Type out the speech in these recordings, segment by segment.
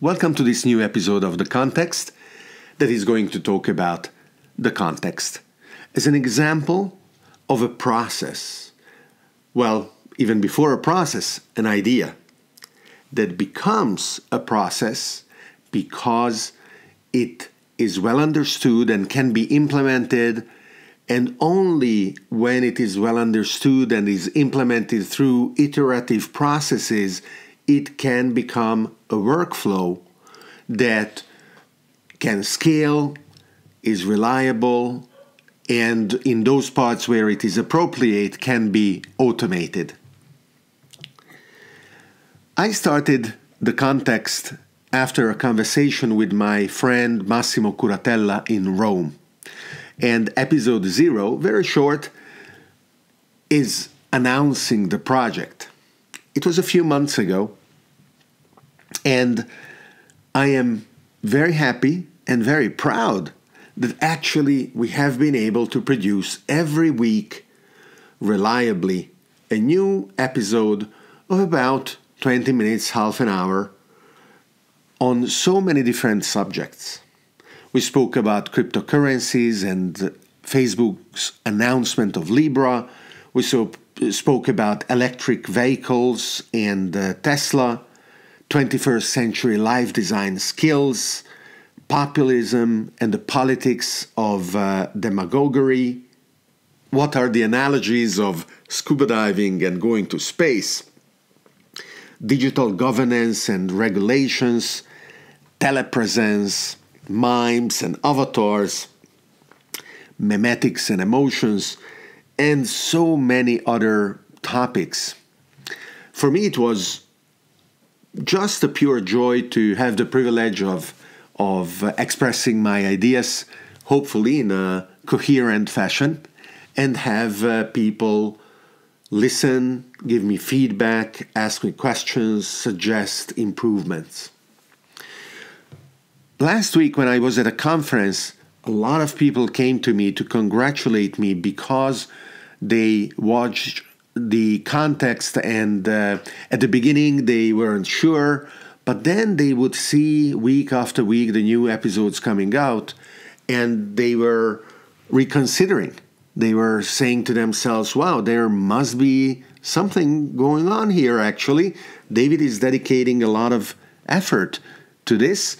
Welcome to this new episode of The Context that is going to talk about the context as an example of a process. Well, even before a process, an idea that becomes a process because it is well understood and can be implemented. And only when it is well understood and is implemented through iterative processes, it can become a workflow that can scale, is reliable, and in those parts where it is appropriate, can be automated. I started the context after a conversation with my friend Massimo Curatella in Rome. And episode zero, very short, is announcing the project. It was a few months ago, and I am very happy and very proud that actually we have been able to produce every week reliably a new episode of about 20 minutes, half an hour on so many different subjects. We spoke about cryptocurrencies and Facebook's announcement of Libra. We so, spoke about electric vehicles and uh, Tesla, 21st century life design skills, populism and the politics of uh, demagoguery. What are the analogies of scuba diving and going to space? Digital governance and regulations, telepresence, memes and avatars, memetics and emotions, and so many other topics. For me, it was just a pure joy to have the privilege of, of expressing my ideas, hopefully in a coherent fashion, and have uh, people listen, give me feedback, ask me questions, suggest improvements. Last week, when I was at a conference, a lot of people came to me to congratulate me because they watched the context and uh, at the beginning they weren't sure but then they would see week after week the new episodes coming out and they were reconsidering. They were saying to themselves wow there must be something going on here actually. David is dedicating a lot of effort to this.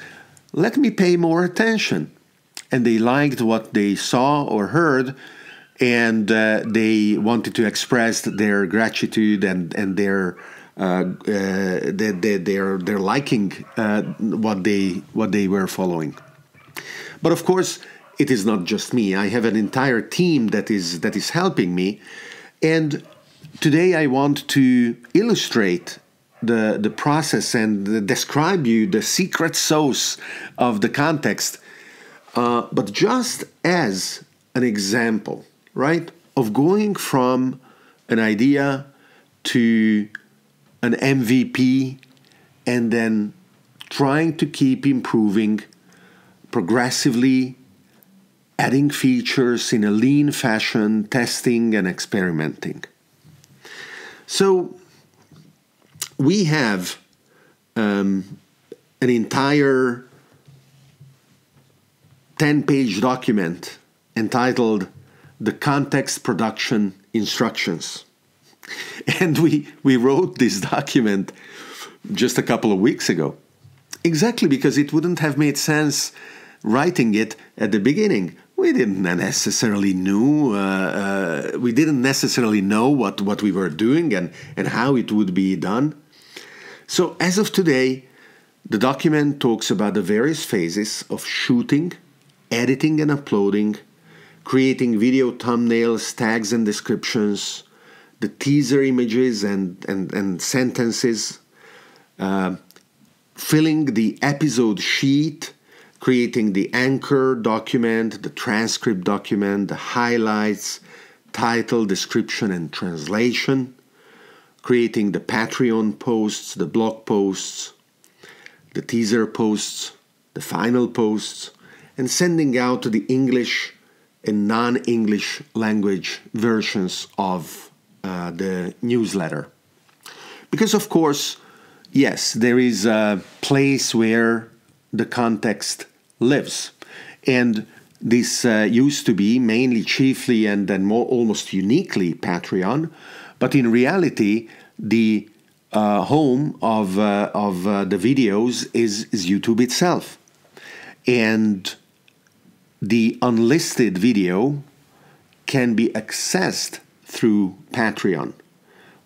Let me pay more attention. And they liked what they saw or heard, and uh, they wanted to express their gratitude and, and their uh, uh, their, their, their, liking uh, what they what they were following. But of course, it is not just me. I have an entire team that is that is helping me, and today I want to illustrate the, the process and describe you the secret sauce of the context. Uh, but just as an example, right, of going from an idea to an MVP and then trying to keep improving progressively, adding features in a lean fashion, testing and experimenting. So, we have um, an entire 10 page document entitled The Context Production Instructions. And we, we wrote this document just a couple of weeks ago. Exactly because it wouldn't have made sense writing it at the beginning. We didn't necessarily knew uh, uh, we didn't necessarily know what, what we were doing and, and how it would be done. So, as of today, the document talks about the various phases of shooting, editing and uploading, creating video thumbnails, tags and descriptions, the teaser images and, and, and sentences, uh, filling the episode sheet, creating the anchor document, the transcript document, the highlights, title, description, and translation creating the Patreon posts, the blog posts, the teaser posts, the final posts, and sending out the English and non English language versions of uh, the newsletter. Because, of course, yes, there is a place where the context lives. And this uh, used to be mainly, chiefly, and then more almost uniquely Patreon, but in reality, the uh, home of uh, of uh, the videos is is YouTube itself, and the unlisted video can be accessed through Patreon,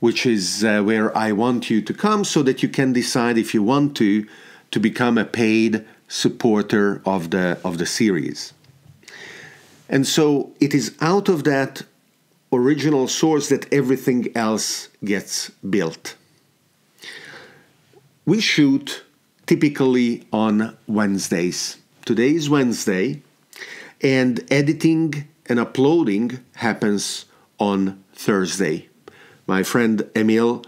which is uh, where I want you to come so that you can decide if you want to to become a paid supporter of the of the series. And so it is out of that original source that everything else gets built. We shoot typically on Wednesdays. Today is Wednesday, and editing and uploading happens on Thursday. My friend Emil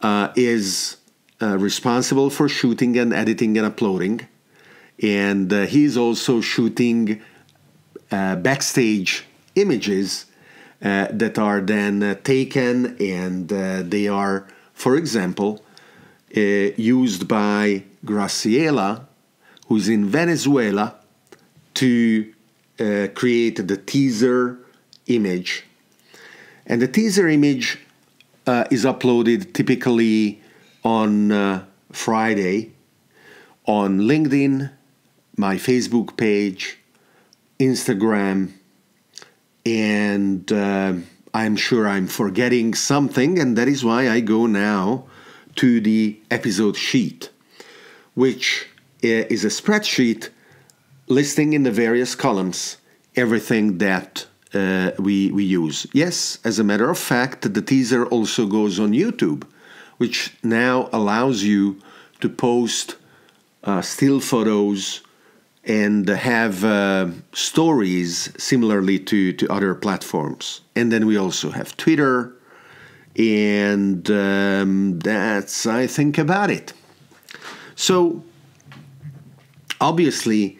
uh, is uh, responsible for shooting and editing and uploading, and uh, he's also shooting uh, backstage images uh, that are then uh, taken and they are, for example, used by Graciela, who's in Venezuela, to create the teaser image. And the teaser image uh, is uploaded typically on uh, Friday on LinkedIn, my Facebook page, Instagram, and uh, I'm sure I'm forgetting something, and that is why I go now to the episode sheet, which uh, is a spreadsheet listing in the various columns everything that uh, we, we use. Yes, as a matter of fact, the teaser also goes on YouTube, which now allows you to post uh, still photos and have uh, stories similarly to, to other platforms. And then we also have Twitter, and um, that's, I think, about it. So, obviously,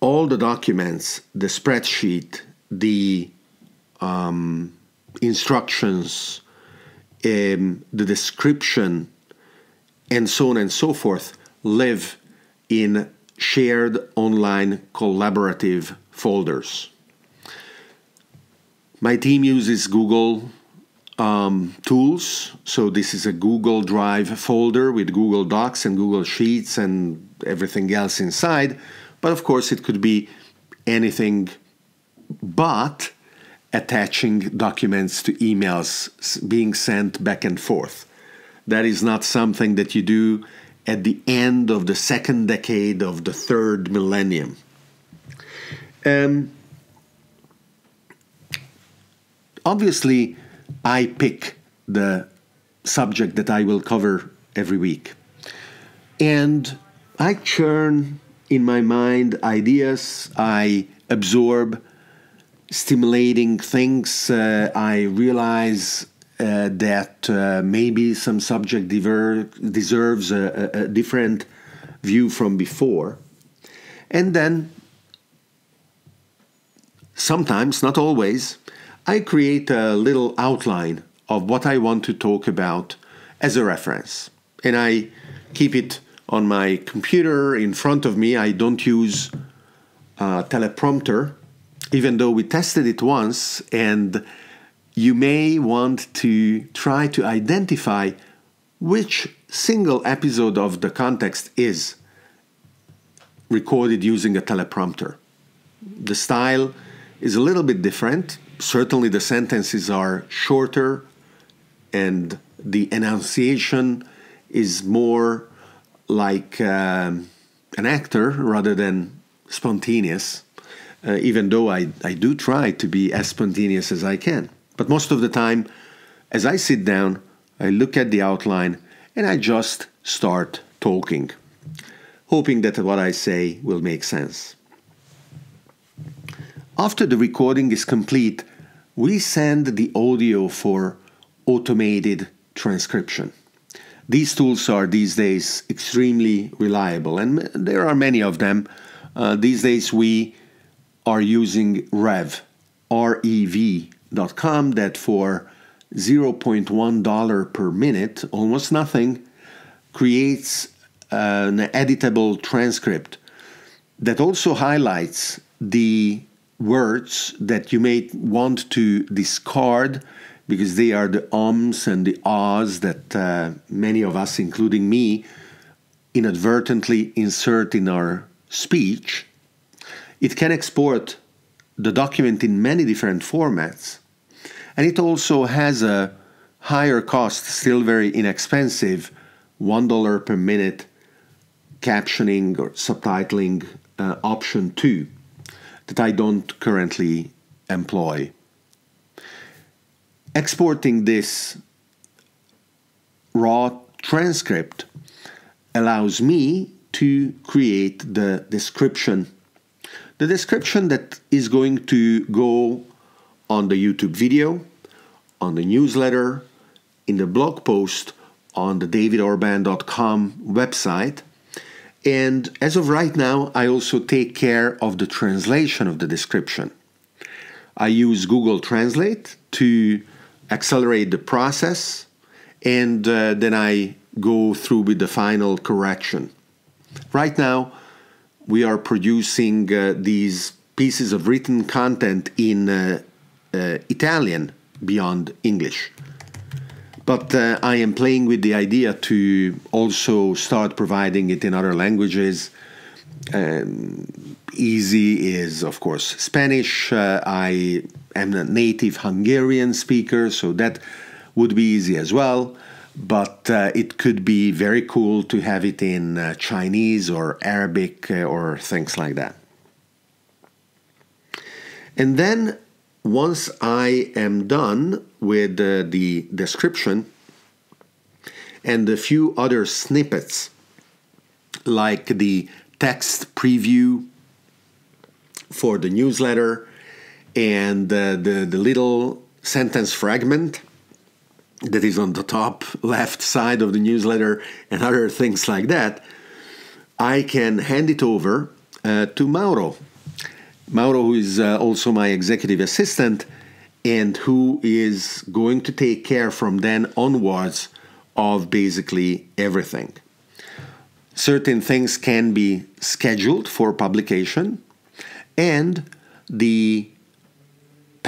all the documents, the spreadsheet, the um, instructions, um, the description, and so on and so forth live in shared online collaborative folders. My team uses Google um, tools. So this is a Google Drive folder with Google Docs and Google Sheets and everything else inside. But of course, it could be anything but attaching documents to emails being sent back and forth. That is not something that you do at the end of the second decade of the third millennium. Um, obviously, I pick the subject that I will cover every week. And I churn in my mind ideas, I absorb stimulating things. Uh, I realize uh, that uh, maybe some subject deserves a, a, different view from before. And then, sometimes, not always, I create a little outline of what I want to talk about as a reference. And I keep it on my computer in front of me. I don't use a teleprompter even though we tested it once, and you may want to try to identify which single episode of the context is recorded using a teleprompter. The style is a little bit different. Certainly, the sentences are shorter and the enunciation is more like um, an actor rather than spontaneous uh, even though I, I do try to be as spontaneous as I can. But most of the time, as I sit down, I look at the outline and I just start talking, hoping that what I say will make sense. After the recording is complete, we send the audio for automated transcription. These tools are these days extremely reliable, and there are many of them. Uh, these days, we are using Rev, R-E-V.com that for $0.1 per minute, almost nothing, creates an editable transcript that also highlights the words that you may want to discard because they are the ums and the ahs that uh, many of us, including me, inadvertently insert in our speech. It can export the document in many different formats, and it also has a higher cost, still very inexpensive, $1 per minute captioning or subtitling uh, option 2 that I don't currently employ. Exporting this raw transcript allows me to create the description. The description that is going to go on the YouTube video, on the newsletter, in the blog post on the davidorban.com website. And as of right now, I also take care of the translation of the description. I use Google Translate to accelerate the process, and uh, then I go through with the final correction. Right now, we are producing uh, these pieces of written content in uh, uh Italian beyond English. But uh, I am playing with the idea to also start providing it in other languages. Um, easy is, of course, Spanish. Uh, I am a native Hungarian speaker, so that would be easy as well. But uh, it could be very cool to have it in uh, Chinese or Arabic uh, or things like that. And then once I am done with uh, the description and a few other snippets, like the text preview for the newsletter and uh, the, the little sentence fragment that is on the top left side of the newsletter and other things like that, I can hand it over uh, to Mauro Mauro, who is uh, also my executive assistant and who is going to take care from then onwards of basically everything. Certain things can be scheduled for publication, and the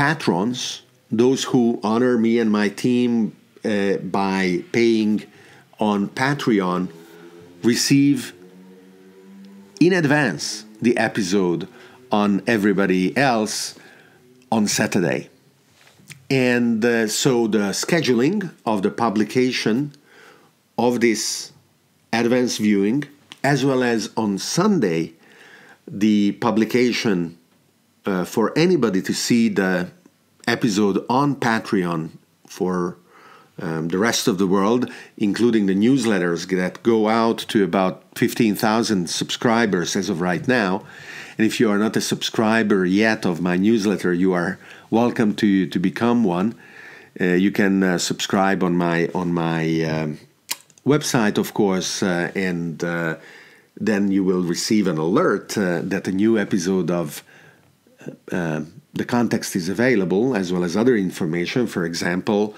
patrons, those who honor me and my team uh, by paying on Patreon, receive in advance the episode on everybody else on Saturday. And uh, so the scheduling of the publication of this advanced viewing, as well as on Sunday, the publication uh, for anybody to see the episode on Patreon for um, the rest of the world, including the newsletters that go out to about 15,000 subscribers as of right now, and if you are not a subscriber yet of my newsletter, you are welcome to, to become one. Uh, you can uh, subscribe on my on my um, website, of course, uh, and uh, then you will receive an alert uh, that a new episode of uh, the context is available, as well as other information. For example,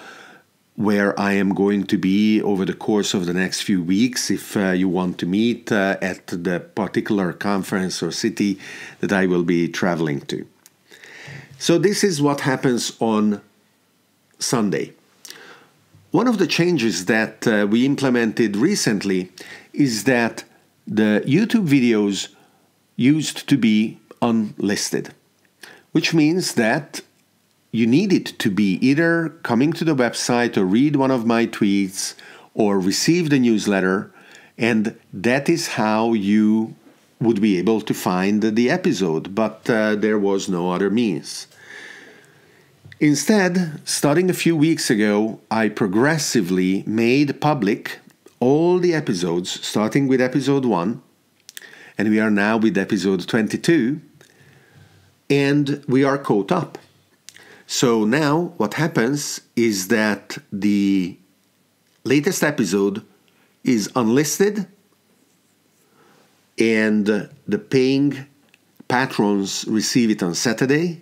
where I am going to be over the course of the next few weeks. If uh, you want to meet uh, at the particular conference or city that I will be traveling to. So, this is what happens on Sunday. One of the changes that uh, we implemented recently is that the YouTube videos used to be unlisted, which means that you need it to be either coming to the website or read one of my tweets or receive the newsletter, and that is how you would be able to find the episode, but uh, there was no other means. Instead, starting a few weeks ago, I progressively made public all the episodes, starting with episode 1, and we are now with episode 22, and we are caught up. So now what happens is that the latest episode is unlisted and the paying patrons receive it on Saturday.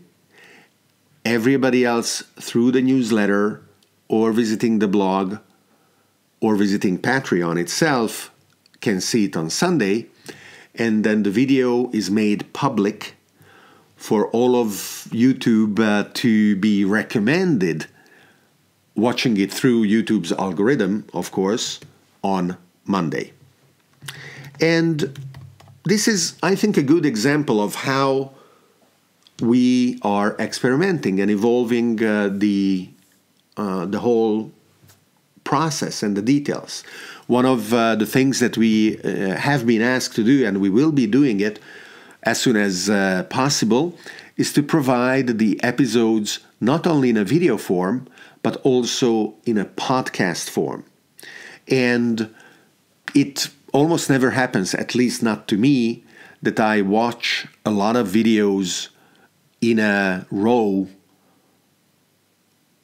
Everybody else through the newsletter or visiting the blog or visiting Patreon itself can see it on Sunday. And then the video is made public for all of YouTube uh, to be recommended, watching it through YouTube's algorithm, of course, on Monday. And this is, I think, a good example of how we are experimenting and evolving uh, the uh, the whole process and the details. One of uh, the things that we uh, have been asked to do, and we will be doing it as soon as uh, possible, is to provide the episodes not only in a video form, but also in a podcast form. And it almost never happens, at least not to me, that I watch a lot of videos in a row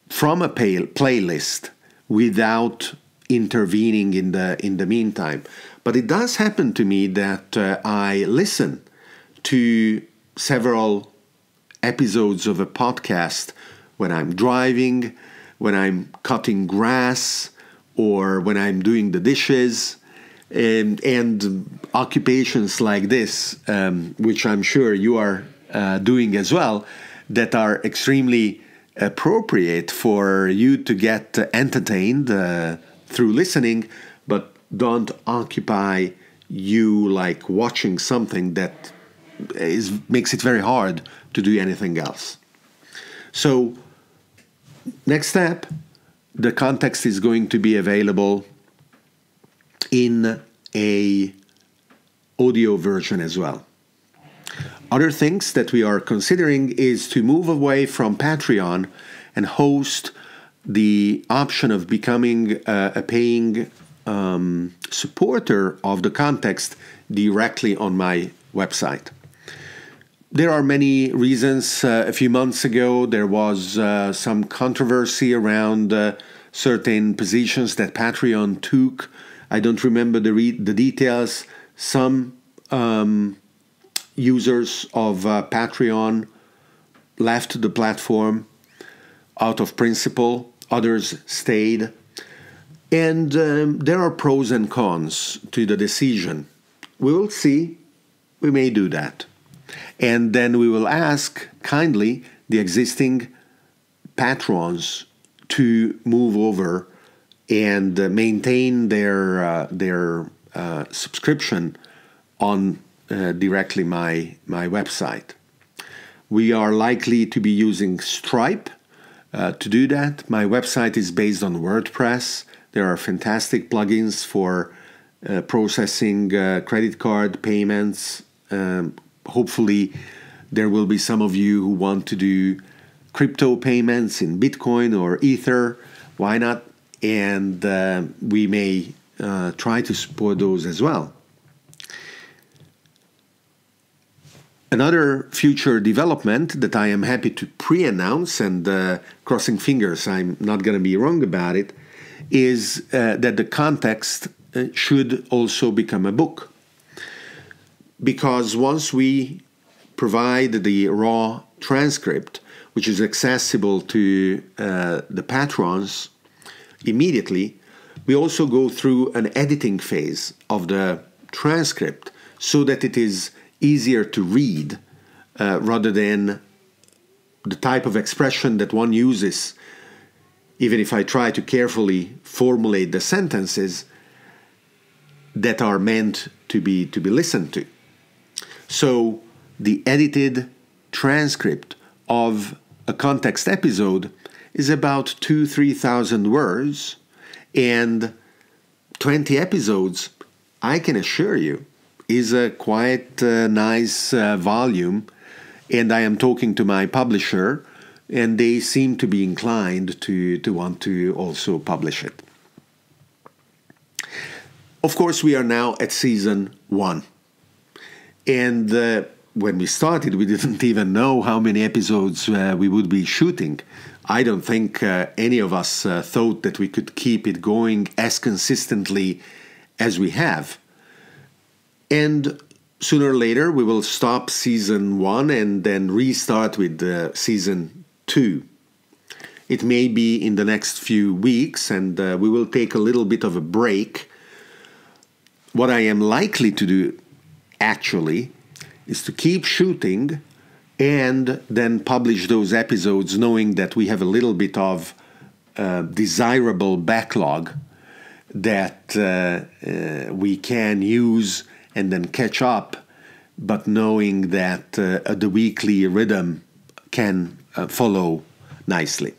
from a playlist without intervening in the in the meantime. But it does happen to me that uh, I listen to several episodes of a podcast when I'm driving, when I'm cutting grass, or when I'm doing the dishes. And, and occupations like this, um, which I'm sure you are uh, doing as well, that are extremely appropriate for you to get entertained uh, through listening, but don't occupy you like watching something that is makes it very hard to do anything else. So, next step, the context is going to be available in a audio version as well. Other things that we are considering is to move away from Patreon and host the option of becoming uh, a paying um, supporter of the context directly on my website. There are many reasons. Uh, a few months ago, there was uh, some controversy around uh, certain positions that Patreon took. I don't remember the, the details. Some um, users of uh, Patreon left the platform out of principle, others stayed. And um, there are pros and cons to the decision. We will see. We may do that. And then we will ask kindly the existing patrons to move over and uh, maintain their, uh, their uh, subscription on uh, directly my, my website. We are likely to be using Stripe uh, to do that. My website is based on WordPress. There are fantastic plugins for uh, processing credit card payments. Um, hopefully, there will be some of you who want to do crypto payments in Bitcoin or Ether. Why not? And uh, we may uh, try to support those as well. Another future development that I am happy to pre announce, and uh, crossing fingers, I'm not going to be wrong about it, is uh, that the context uh, should also become a book. Because once we provide the raw transcript, which is accessible to uh, the patrons immediately, we also go through an editing phase of the transcript so that it is easier to read uh, rather than the type of expression that one uses, even if I try to carefully formulate the sentences that are meant to be to be listened to. So the edited transcript of a context episode is about two, three thousand words, and 20 episodes, I can assure you, is a quite uh, nice uh, volume, and I am talking to my publisher, and they seem to be inclined to, to want to also publish it. Of course, we are now at season one. And uh, when we started, we didn't even know how many episodes uh, we would be shooting. I don't think uh, any of us uh, thought that we could keep it going as consistently as we have. And sooner or later, we will stop season one and then restart with uh, season two. It may be in the next few weeks, and uh, we will take a little bit of a break. What I am likely to do, actually, is to keep shooting and then publish those episodes knowing that we have a little bit of uh, desirable backlog that uh, uh, we can use and then catch up, but knowing that uh, the weekly rhythm can uh, follow nicely.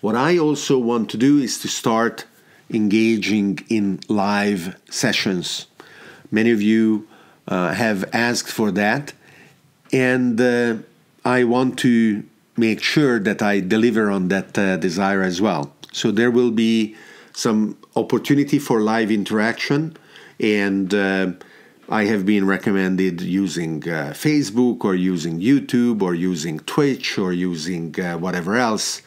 What I also want to do is to start engaging in live sessions. Many of you uh, have asked for that, and uh, I want to make sure that I deliver on that uh, desire as well. So there will be some opportunity for live interaction, and uh, I have been recommended using uh, Facebook or using YouTube or using Twitch or using uh, whatever else.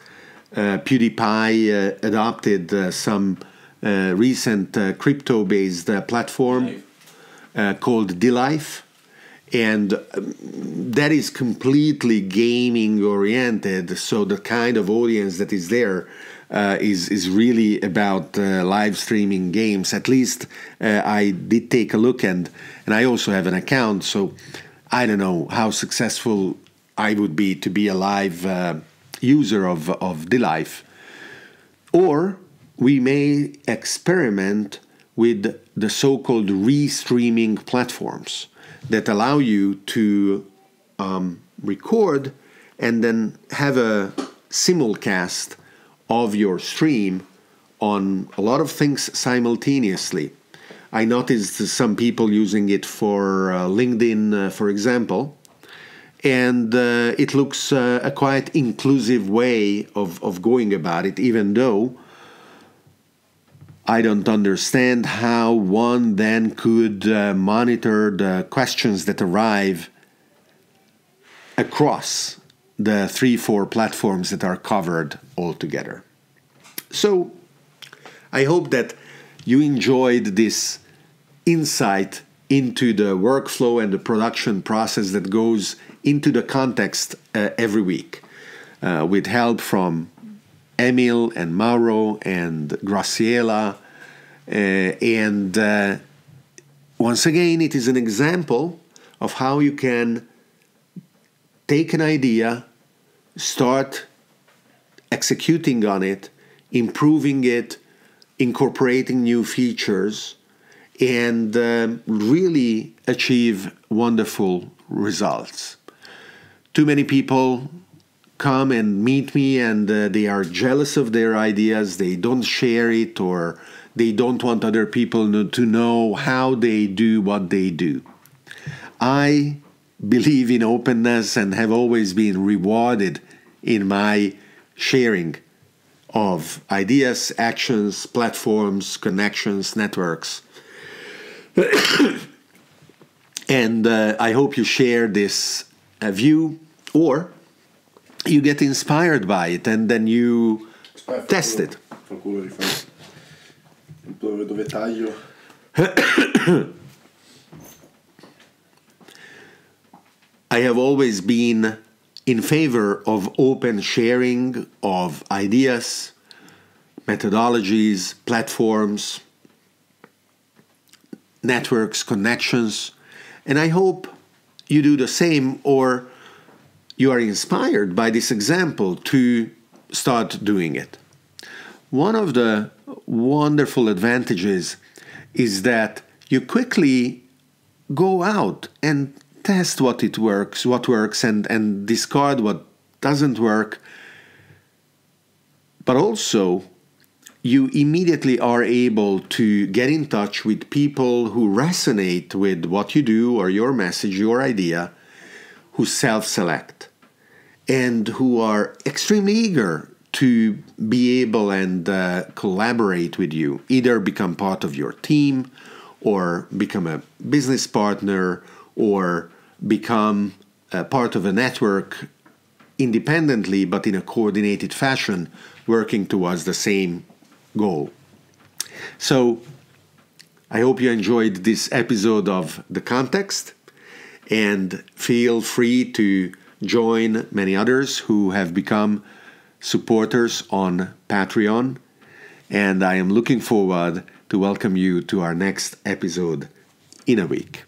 PewDiePie adopted some recent crypto-based platform called DLive and um, that is completely gaming oriented so the kind of audience that is there uh, is is really about uh, live streaming games. At least uh, i did take a look and and i also have an account so i don't know how successful i would be to be a live uh, user of of DLive or we may experiment with the so-called restreaming platforms that allow you to um, record and then have a simulcast of your stream on a lot of things simultaneously. I noticed some people using it for uh, LinkedIn, uh, for example, and uh, it looks uh, a quite inclusive way of, of going about it, even though I don't understand how one then could uh, monitor the questions that arrive across the three, four platforms that are covered altogether. So I hope that you enjoyed this insight into the workflow and the production process that goes into the context uh, every week uh, with help from Emil and Mauro and Graciela. Uh, and uh, once again, it is an example of how you can take an idea, start executing on it, improving it, incorporating new features, and um, really achieve wonderful results. Too many people come and meet me and uh, they are jealous of their ideas, they don't share it, or they don't want other people to know how they do what they do. I believe in openness and have always been rewarded in my sharing of ideas, actions, platforms, connections, networks. and uh, I hope you share this uh, view or you get inspired by it and then you test it. I have always been in favor of open sharing of ideas, methodologies, platforms, networks, connections, and I hope you do the same or you are inspired by this example to start doing it. One of the wonderful advantages is that you quickly go out and test what it works, what works, and, and discard what doesn't work. But also, you immediately are able to get in touch with people who resonate with what you do or your message, your idea, who self select, and who are extremely eager to be able and uh, collaborate with you, either become part of your team or become a business partner or become a part of a network independently but in a coordinated fashion, working towards the same goal. So, I hope you enjoyed this episode of The Context and feel free to join many others who have become supporters on Patreon. And I am looking forward to welcome you to our next episode in a week.